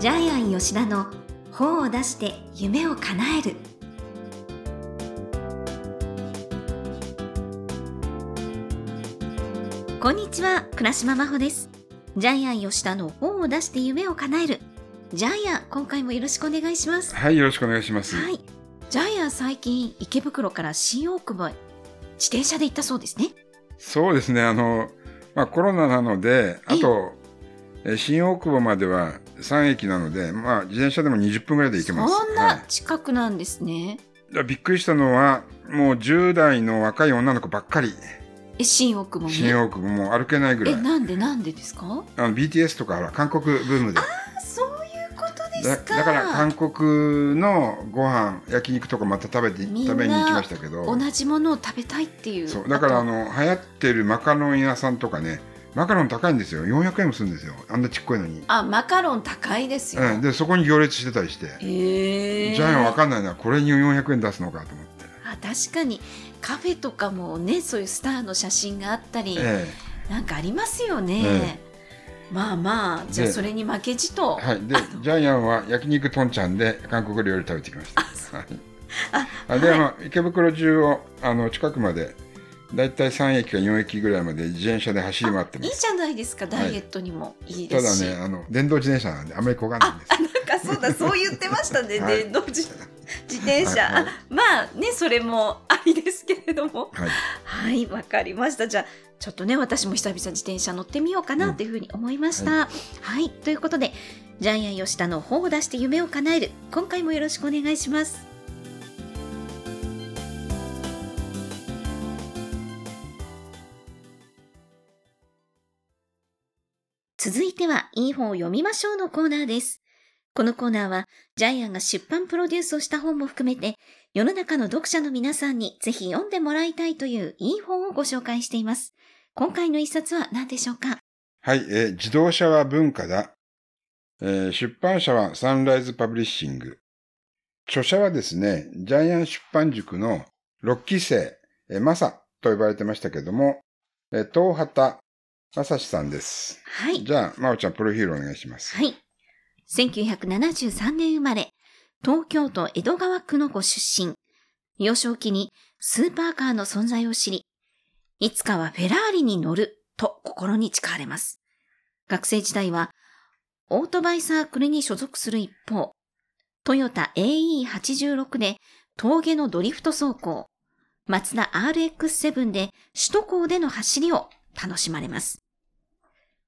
ジャイアン吉田の本を出して夢を叶える。こんにちは倉島真帆です。ジャイアン吉田の本を出して夢を叶える。ジャイアン今回もよろしくお願いします。はい、よろしくお願いします。はい。ジャイアン最近池袋から新大久保へ自転車で行ったそうですね。そうですね、あの、まあコロナなので、あと、え新大久保までは3駅なので、まあ自転車でも20分ぐらいで行けます。そんはな近くなんですね、いやびっくりしたのは、もう10代の若い女の子ばっかり、え新大久保に？新大久保も歩けないぐらい。えなんでなんでですか？あの BTS とかほら韓国ブームで。そういうことでだすか。だから韓国のご飯焼肉とかまた食べて食べに行きましたけど。同じものを食べたいっていう。そうだからあとの流行ってるマカロン屋さんとかねマカロン高いんですよ。400円もするんですよ。あんなちっこいのに、あマカロン高いですよ、うん、でそこに行列してたりして、へえジャイアンわかんないな。これに400円出すのかと思って、あ確かに。カフェとかもねそういうスターの写真があったり、えなんかありますよね、えまあまあじゃあでそれに負けじと、えはい、でジャイアンは焼肉とんちゃんで韓国料理食べてきました。はい。あで、まあ、池袋中をあの近くまでだいたい3駅か4駅ぐらいまで自転車で走り回ってます。いいじゃないですかダイエットにも。いいでただすし、ねあの電動自転車なんであんまり焦がないんですなんかそうだそう言ってましたね、はい。電動自自転車、はい。はいあまあねそれもありですけれども。はい。はいわかりました。じゃあちょっとね私も久々自転車乗ってみようかなっていうふうに思いました、はい、ということでジャイアン吉田の本を出して夢を叶える。今回もよろしくお願いします続いてはいい本を読みましょうのコーナーです。このコーナーはジャイアンが出版プロデュースをした本も含めて世の中の読者の皆さんにぜひ読んでもらいたいといういい本をご紹介しています。今回の一冊は何でしょうか？はい、えー自動車は文化だ。えー出版社はサンライズパブリッシング。著者はですね、ジャイアン出版塾の6期生、えーマサと呼ばれてましたけども、えー東畑正史さんです。はい。じゃあ、まおちゃん、プロフィールお願いします。はい。1973年生まれ、東京都江戸川区のご出身。幼少期にスーパーカーの存在を知り、いつかはフェラーリに乗ると心に誓われます。学生時代はオートバイサークルに所属する一方、トヨタ AE86 で峠のドリフト走行、マツダ RX7 で首都高での走りを楽しまれます。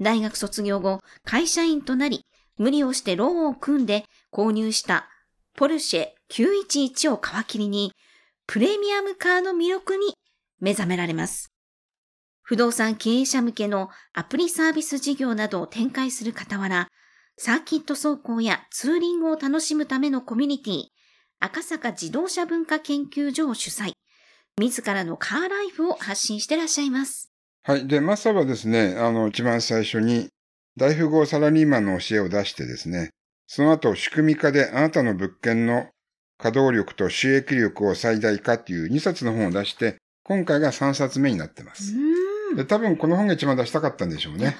大学卒業後、会社員となり、無理をしてローンを組んで購入したポルシェ911を皮切りに、プレミアムカーの魅力に目覚められます。不動産経営者向けのアプリサービス事業などを展開する傍ら、サーキット走行やツーリングを楽しむためのコミュニティ、赤坂自動車文化研究所を主催、自らのカーライフを発信してらっしゃいます。はい。で、マサはですね、あの、一番最初に、大富豪サラリーマンの教えを出してですね、その後、仕組み化であなたの物件の稼働力と収益力を最大化っていう2冊の本を出して、今回が3冊目になってまうす。で、多分この本が一番出したかったんでしょうね。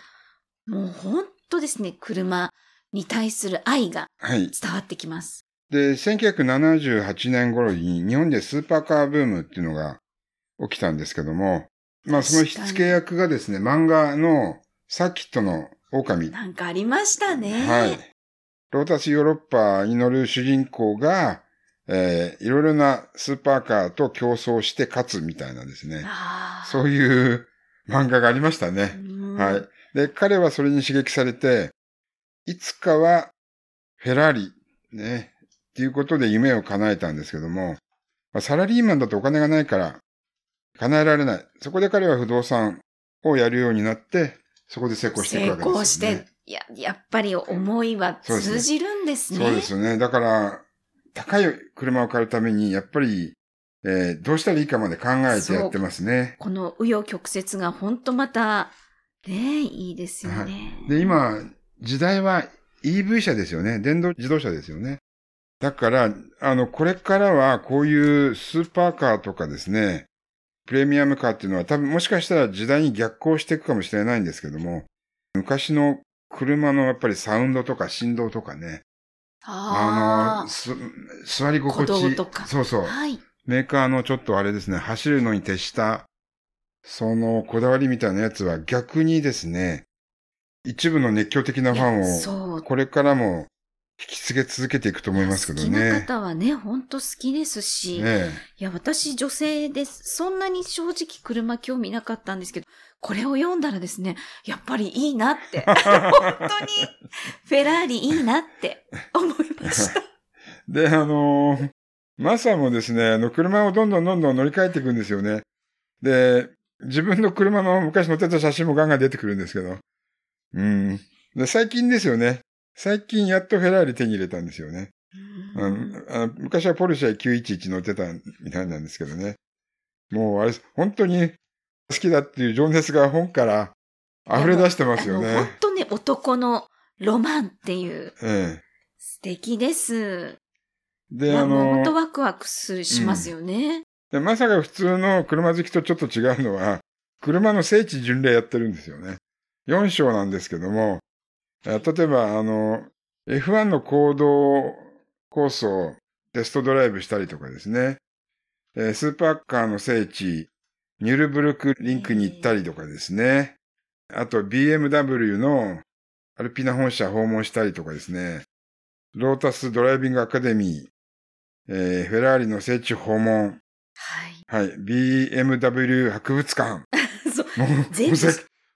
もう本当ですね、車に対する愛がはい。伝わってきます。で、1978年頃に日本でスーパーカーブームっていうのが起きたんですけども、まあその火付け役がですね、漫画のサーキットの狼。なんかありましたね。はい。ロータスヨーロッパに乗る主人公が、えーいろいろなスーパーカーと競争して勝つみたいなですね。そういう漫画がありましたね。うんはい。で、彼はそれに刺激されて、いつかはフェラーリ、ね、っていうことで夢を叶えたんですけども、まあサラリーマンだとお金がないから叶えられない。そこで彼は不動産をやるようになって、そこで成功していく成わけですよ、ね。功して、いや、やっぱり思いは通じるんですね。そうですよね。だから、高い車を買うために、やっぱり、えーどうしたらいいかまで考えてやってますね。この紆余曲折が本当また、ねいいですよね。で、今、時代は EV 車ですよね。電動自動車ですよね。だから、あの、これからはこういうスーパーカーとかですね、プレミアムカーっていうのは多分もしかしたら時代に逆行していくかもしれないんですけども、昔の車のやっぱりサウンドとか振動とかね。あの、す座り心地とか。そうそう。はい。メーカーのちょっとあれですね、走るのに徹した、そのこだわりみたいなやつは逆にですね、一部の熱狂的なファンを。これからも引き継げ続けていくと思いますけど好きなね。方はね、ほんと好きですし。ねいや、私女性です。そんなに正直車興味なかったんですけど、これを読んだらですね、やっぱりいいなって。本当に、フェラーリいいなって思いました。で、あのーマサもですね、あの、車をどんどんどんどん乗り換えていくんですよね。で、自分の車の昔乗ってた写真もガンガン出てくるんですけど。うん。で、最近ですよね。最近やっとフェラーリ手に入れたんですよね。うん、あの昔はポルシェ911乗ってたみたいなんですけどね。もうあれ、本当に好きだっていう情熱が本から溢れ出してますよね。本当ね、男のロマンっていう、え素敵です。え。で、まああの本当、ワクワクするしますよね。でまさか普通の車好きとちょっと違うのは、車の聖地巡礼やってるんですよね。4章なんですけども、あ例えば、あの、F1 の行動コースをテストドライブしたりとかですね、えースーパーカーの聖地、ニュルブルクリンクに行ったりとかですね、あと BMW のアルピナ本社訪問したりとかですね、ロータスドライビングアカデミー、えーフェラーリの聖地訪問、はい。はい。BMW 博物館。そう。もう、全部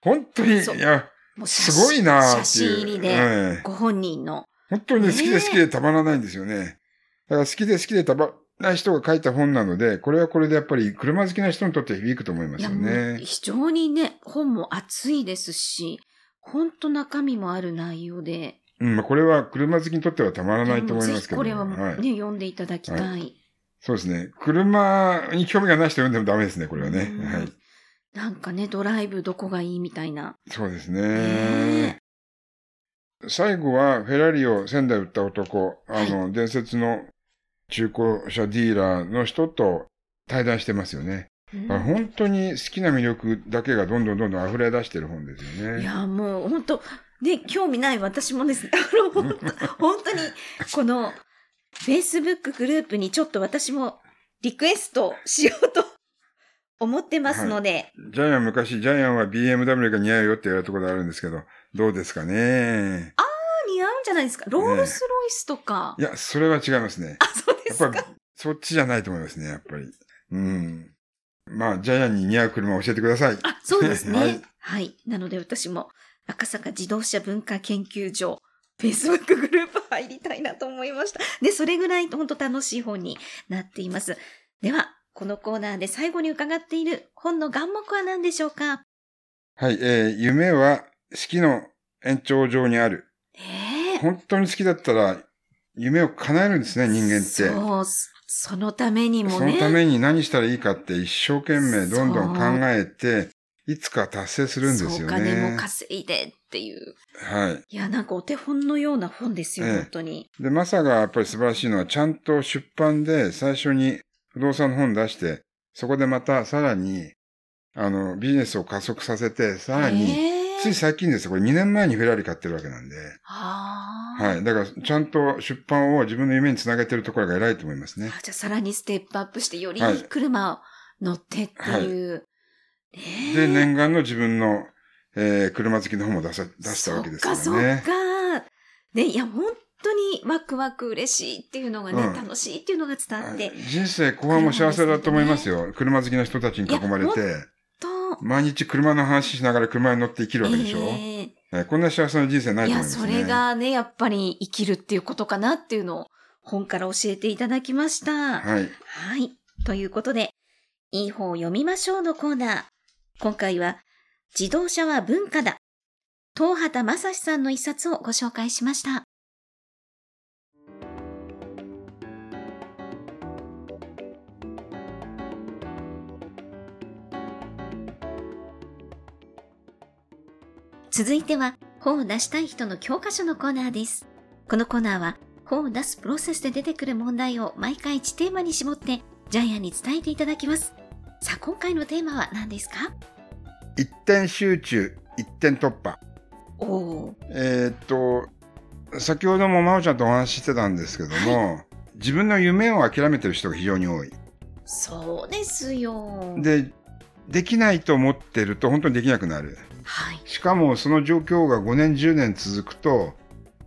本当に、いや、もうすごいなーっていう。写真入りで、ええご本人の。本当に好きで好きでたまらないんですよね。だから好きで好きでたまらない人が書いた本なので、これはこれでやっぱり車好きな人にとって響くと思いますよね。非常にね、本も熱いですし、本当中身もある内容で。うん、まあこれは車好きにとってはたまらないと思いぜますけど。ひこれはね、はい。読んでいただきたい。そうですね。車に興味がない人読んでもダメですね、これはね。うんはい。なんかね、ドライブどこがいいみたいな。そうですねね。最後はフェラーリを仙台売った男、あの、伝説の中古車ディーラーの人と対談してますよね。うんあ本当に好きな魅力だけがどんどんどんどん溢れ出してる本ですよね。いや、もう本当ね、興味ない私もですね、あの、本当本当に、この、Facebook グループにちょっと私もリクエストしようと思ってますので、ジャイアン昔、ジャイアンは BMW が似合うよって言われたことあるんですけど、どうですかね？似合うんじゃないですか？ロールスロイスとか。いや、それは違いますね。あ、そうですか。やっぱり、そっちじゃないと思いますね、やっぱり。うん。まあ、ジャイアンに似合う車を教えてください。あ、そうですね。は はいい。なので私も赤坂自動車文化研究所、Facebook グループ入りたいなと思いました。で、それぐらい本当楽しい本になっています。では、このコーナーで最後に伺っている本の眼目は何でしょうか？はい、えー、夢は好きの延長上にある。ええ本当に好きだったら、夢を叶えるんですね、人間って。そう、そのためにもそね。のために何したらいいかって一生懸命どんどん考えて、いつか達成するんですよお金もね。稼いでっていう。はい。いや、なんかお手本のような本ですよ、ええ本当に。で、マサがやっぱり素晴らしいのは、ちゃんと出版で最初に不動産の本出して、そこでまたさらに、あの、ビジネスを加速させて、さらに、ええつい最近ですよ。これ2年前にフェラーリ買ってるわけなんで。はい。だから、ちゃんと出版を自分の夢につなげてるところが偉いと思いますね。あじゃあさらにステップアップして、よりはいいい車を乗ってっていう。ねえで、念願の自分の、えー車好きの本も出さ、出したわけですからそっかね。そっか。ね、いや、本当にワクワク嬉しいっていうのがね、うん楽しいっていうのが伝わって、人生後半も幸せだと思いますよ。車好きな人たちに囲まれて、と、毎日車の話しながら車に乗って生きるわけでしょ、えええーこんな幸せな人生ないいや、と思いますね。それがね、やっぱり生きるっていうことかなっていうのを本から教えていただきました。はい。はい。ということで、いい本を読みましょうのコーナー。今回は、自動車は文化だ。東畑正史さんの一冊をご紹介しました。続いては、本を出したい人の教科書のコーナーです。このコーナーは、本を出すプロセスで出てくる問題を毎回1テーマに絞って、ジャイアンに伝えていただきます。さあ、今回のテーマは何ですか？一点集中、一点突破。おーえーっと、先ほども真央ちゃんとお話ししてたんですけども、自分の夢を諦めてる人が非常に多い。そうですよ。で、できないと思ってると本当にできなくなる。はい。しかもその状況が5年、10年続くと、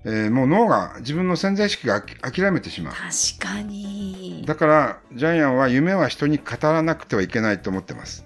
えーもう脳が自分の潜在意識が諦めてしまう。確かに。だから、ジャイアンは夢は人に語らなくてはいけないと思ってます。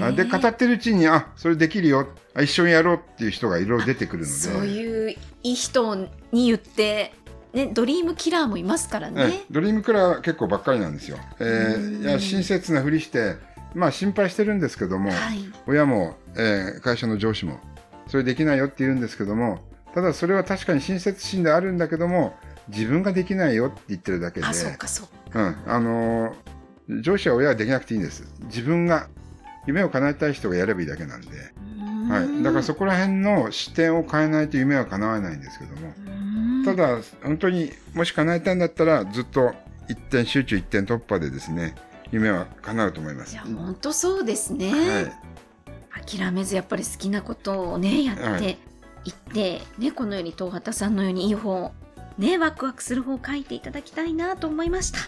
あで、語ってるうちに、あ、それできるよ。あ一緒にやろうっていう人がいろいろ出てくるので。そういういい人に言って、ね、ドリームキラーもいますからえね。ドリームクラーは結構ばっかりなんですよ。えーうんいや親切なふりして、まあ心配してるんですけども、はい。親も、えー会社の上司も、それできないよって言うんですけども、ただそれは確かに親切心であるんだけども、自分ができないよって言ってるだけで、あ、そうか、そうか。うん、あのー上司や親はできなくていいんです。自分が夢を叶えたい人がやればいいだけなんで、はい。だからそこら辺の視点を変えないと夢は叶わないんですけども、ただ、だ、本当にもし叶えたいんだったら、ずっと一点集中一点突破でですね、夢は叶うと思います。いや、本当そうですね。はい。諦めずやっぱり好きなことをね、やはっていって、ね、このように東畑さんのようにいい本、ね、ワクワクする本を書いていただきたいなと思いました。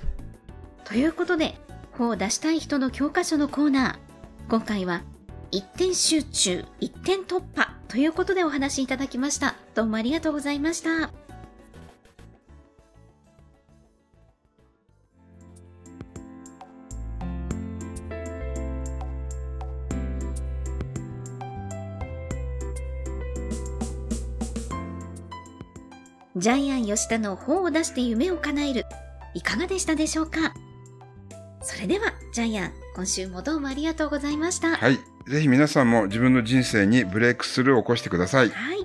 ということで、本を出したい人の教科書のコーナー。今回は、一点集中、一点突破ということでお話しいただきました。どうもありがとうございました。ジャイアン吉田の本を出して夢を叶える。いかがでしたでしょうか？それでは、ジャイアン、今週もどうもありがとうございました。はい。ぜひ皆さんも自分の人生にブレイクスルーを起こしてください。はい。